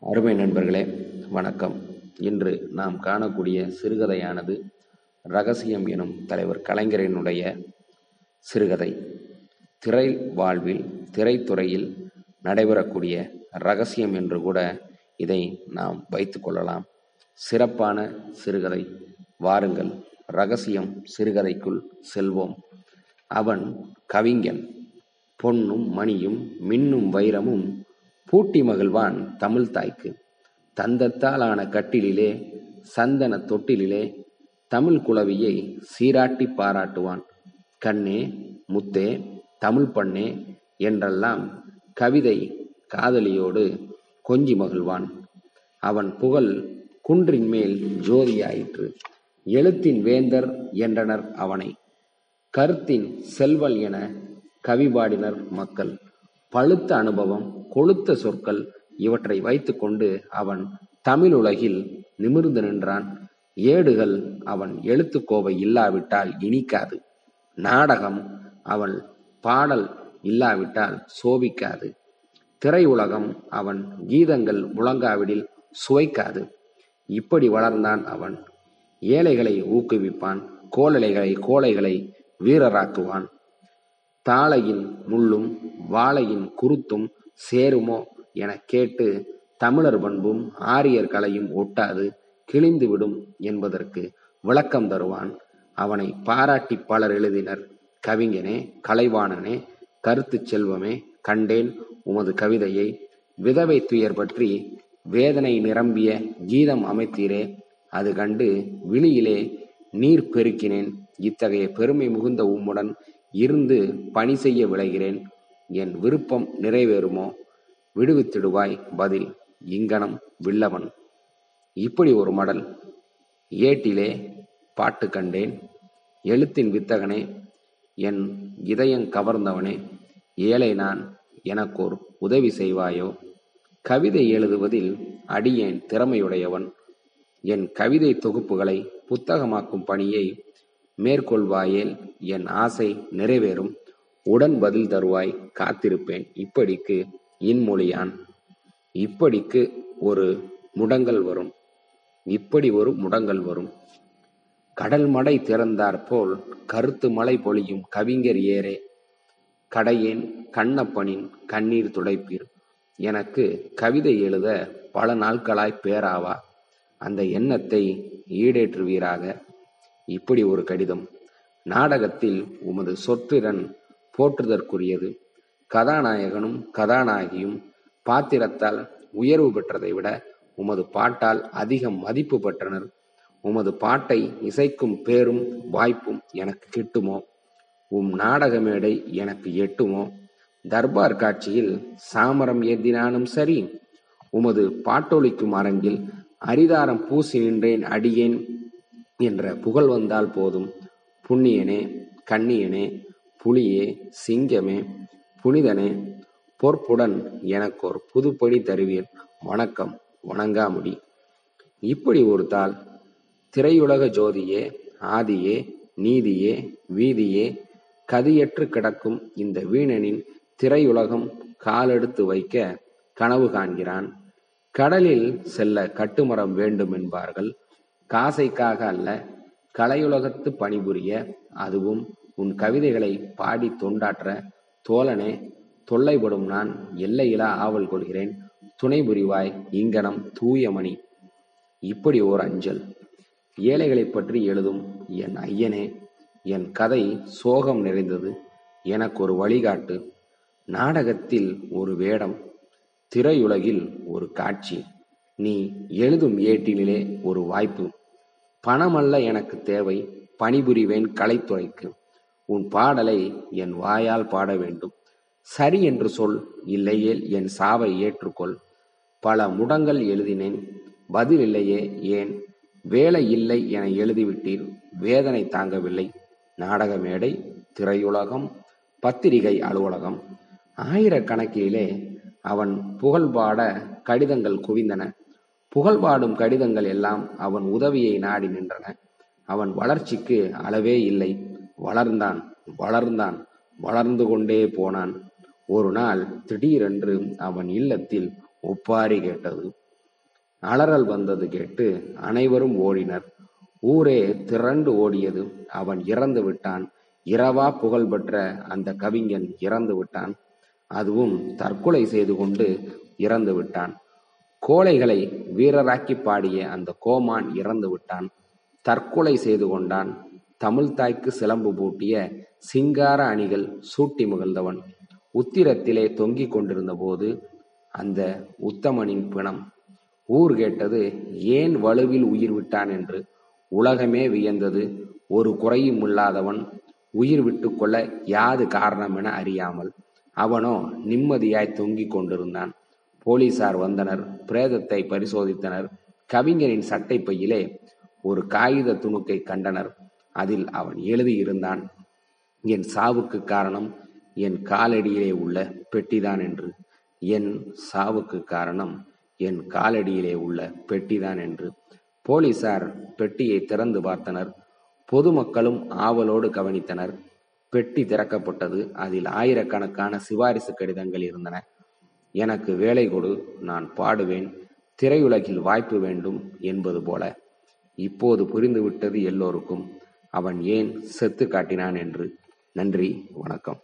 அருமை நண்பர்களே வணக்கம். இன்று நாம் காணக்கூடிய சிறுகதையானது ரகசியம் எனும் தலைவர் கலைஞரினுடைய சிறுகதை. திரை வாழ்வில் திரைத்துறையில் நடைபெறக்கூடிய ரகசியம் என்று கூட இதை நாம் வைத்து கொள்ளலாம். சிறப்பான சிறுகதை. வாருங்கள் ரகசியம் சிறுகதைக்குள் செல்வோம். அவன் கவிஞன். பொன்னும் மணியும் மின்னும் வைரமும் பூட்டி மகிழ்வான் தமிழ் தாய்க்கு. தந்தத்தால் ஆன கட்டிலிலே சந்தன தொட்டிலிலே தமிழ் குலவியை சீராட்டி பாராட்டுவான். கண்ணே முத்தே தமிழ் பண்ணே என்றெல்லாம் கவிதை காதலியோடு கொஞ்சி மகிழ்வான். அவன் புகழ் குன்றின் மேல் ஜோதியாயிற்று. எழுத்தின் வேந்தர் என்றனர் அவனை. கருத்தின் செல்வல் என கவிபாடினர் மக்கள். பழுத்த அனுபவம் கொளுத்த சொற்கள் இவற்றை வைத்துக்கொண்டு அவன் தமிழ் உலகில் நிமிர்ந்து நின்றான். ஏடுகள் அவன் எழுத்துக்கோவை இல்லாவிட்டால் இனிக்காது. நாடகம் அவன் பாடல் இல்லாவிட்டால் சோபிக்காது. திரையுலகம் அவன் கீதங்கள் முழங்காவிடில் சுவைக்காது. இப்படி வளர்ந்தான் அவன். ஏழைகளை ஊக்குவிப்பான் கோழலைகளை கோழைகளை வீரராக்குவான். தாளையின் முள்ளும் வாழையின் குருத்தும் சேருமோ எனக் கேட்டு தமிழர் பண்பும் ஆரியர் கலையும் ஒட்டாது கிழிந்துவிடும் என்பதற்கு விளக்கம் தருவான் அவனை பாராட்டி பலர் எழுதினர். கவிஞனே கலைவாணனே கருத்து செல்வமே கண்டேன் உமது கவிதையை. விதவை துயர் பற்றி வேதனை நிரம்பிய கீதம் அமைத்தீரே அது கண்டு விழியிலே நீர் பெருக்கினேன். இத்தகைய பெருமை மிகுந்த உம்முடன் இருந்து பணி செய்ய விளைகிறேன். என் விருப்பம் நிறைவேறுமோ? விடுவித்திடுவாய் பதில் இங்கனம் வில்லவன். இப்படி ஒரு மடல். ஏட்டிலே பாட்டு கண்டேன். எழுத்தின் வித்தகனே என் இதயம் கவர்ந்தவனே ஏழை நான் எனக்கோர் உதவி செய்வாயோ? கவிதை எழுதுவதில் அடியேன் திறமையுடையவன். என் கவிதை தொகுப்புகளை புத்தகமாக்கும் பணியை மேற்கொள்வாயேல் என் ஆசை நிறைவேறும். உடன் பதில் தருவாய் காத்திருப்பேன். இப்படிக்கு இன்மொழியான். இப்படிக்கு ஒரு முடங்கல் வரும். இப்படி ஒரு முடங்கல் வரும். கடல் மடை திறந்தார் போல் கருத்து மழை பொழியும் கவிஞர் ஏரே கடையேன் கண்ணப்பனின் கண்ணீர் துடைப்பீர். எனக்கு கவிதை எழுத பல நாட்களாய் பேராவா. அந்த எண்ணத்தை ஈடேற்றுவீராக. இப்படி ஒரு கடிதம். நாடகத்தில் உமது சொற்றிறன் போற்றுதற்குரியது. கதாநாயகனும் கதாநாயகியும் பாத்திரத்தால் உயர்வு பெற்றதை விட உமது பாட்டால் அதிகம் மதிப்பு பெற்றனர். உமது பாட்டை இசைக்கும் பேரும் வாய்ப்பும் எனக்கு கிட்டுமோ? உம் நாடக மேடை எனக்கு எட்டுமோ? தர்பார் காட்சியில் சாமரம் ஏந்தினானும் சரி. உமது பாட்டொலிக்கும் அரங்கில் அரிதாரம் பூசி நின்றேன் அடியேன். என்ற புகழ் வந்தால் போதும். புண்ணியனே கண்ணியனே புலியே சிங்கமே புனிதனே பொற்புடன் எனக்கோர் புதுப்படி தருவீர். வணக்கம் வணங்காமுடி. இப்படி ஒரு தாள் திரையுலக ஜோதியே ஆதியே நீதியே வீதியே கதியற்று கிடக்கும் இந்த வீணனின் திரையுலகம் காலெடுத்து வைக்க கனவு காண்கிறான். கடலில் செல்ல கட்டுமரம் வேண்டும் என்பார்கள் காசைக்காக அல்ல கலையுலகத்து பணிபுரிய அதுவும் உன் கவிதைகளை பாடி தொண்டாற்ற தோழனே தொல்லைப்படும் நான் எல்லையிலா ஆவல் கொள்கிறேன். துணை புரிவாய் இங்கனம் தூயமணி. இப்படி ஓர் அஞ்சல். ஏழைகளைப் பற்றி எழுதும் என் ஐயனே என் கதை சோகம் நிறைந்தது. எனக்கு ஒரு வழிகாட்டு. நாடகத்தில் ஒரு வேடம் திரையுலகில் ஒரு காட்சி. நீ எழுதும் ஏட்டிலே ஒரு வாய்ப்பு. பணமல்ல எனக்கு தேவை பணிபுரிவேன் கலைத்துறைக்கு. உன் பாடலை என் வாயால் பாட வேண்டும். சரி என்று சொல் இல்லையேல் என் சாவை ஏற்றுக்கொள். பல முடங்கள் எழுதினேன் பதில் இல்லையே ஏன்? வேலை இல்லை என எழுதிவிட்டீர் வேதனை தாங்கவில்லை. நாடக மேடை திரையுலகம் பத்திரிகை அலுவலகம். ஆயிரக்கணக்கிலே அவன் புகழ்பாட கடிதங்கள் குவிந்தன. புகழ்பாடும் கடிதங்கள் எல்லாம் அவன் உதவியை நாடி நின்றன. அவன் வளர்ச்சிக்கு அளவே இல்லை. வளர்ந்தான் வளர்ந்தான் வளர்ந்து கொண்டே போனான். ஒரு நாள் திடீரென்று அவன் இல்லத்தில் ஒப்பாரி கேட்டது. அலறல் வந்தது கேட்டு அனைவரும் ஓடினர். ஊரே திரண்டு ஓடியது. அவன் இறந்து விட்டான். இரவா புகழ்பெற்ற அந்த கவிஞன் இறந்து விட்டான். அதுவும் தற்கொலை செய்து கொண்டு இறந்து விட்டான். கோழைகளை வீரராக்கி பாடிய அந்த கோமான் இறந்து விட்டான். தற்கொலை செய்து கொண்டான். தமிழ்தாய்க்கு சிலம்பு பூட்டிய சிங்கார அணிகள் சூட்டி முகழ்ந்தவன். உத்திரத்திலே தொங்கிக் கொண்டிருந்த போது அந்த உத்தமனின் பிணம். ஊர் கேட்டது ஏன் வலுவில் உயிர் விட்டான்? என்று. உலகமே வியந்தது. ஒரு குறையும் இல்லாதவன் உயிர் விட்டு கொள்ள யாது காரணம் என அறியாமல் அவனோ நிம்மதியாய் தொங்கிக் கொண்டிருந்தான். போலீசார் வந்தனர் பிரேதத்தை பரிசோதித்தனர். கவிஞரின் சட்டை பையிலே ஒரு காகித துணுக்கை கண்டனர். அதில் அவன் எழுதியிருந்தான் என் சாவுக்கு காரணம் என் காலடியிலே உள்ள பெட்டிதான் என்று. என் சாவுக்கு காரணம் என் காலடியிலே உள்ள பெட்டிதான் என்று. போலீசார் பெட்டியை திறந்து பார்த்தனர். பொதுமக்களும் ஆவலோடு கவனித்தனர். பெட்டி திறக்கப்பட்டது அதில் ஆயிரக்கணக்கான சிபாரிசு கடிதங்கள் இருந்தன. எனக்கு வேலை கொடு நான் பாடுவேன் திரையுலகில் வாய்ப்பு வேண்டும் என்பது போல. இப்போது புரிந்துவிட்டது எல்லோருக்கும். அவன் ஏன் செத்து காட்டினான் என்று. நன்றி வணக்கம்.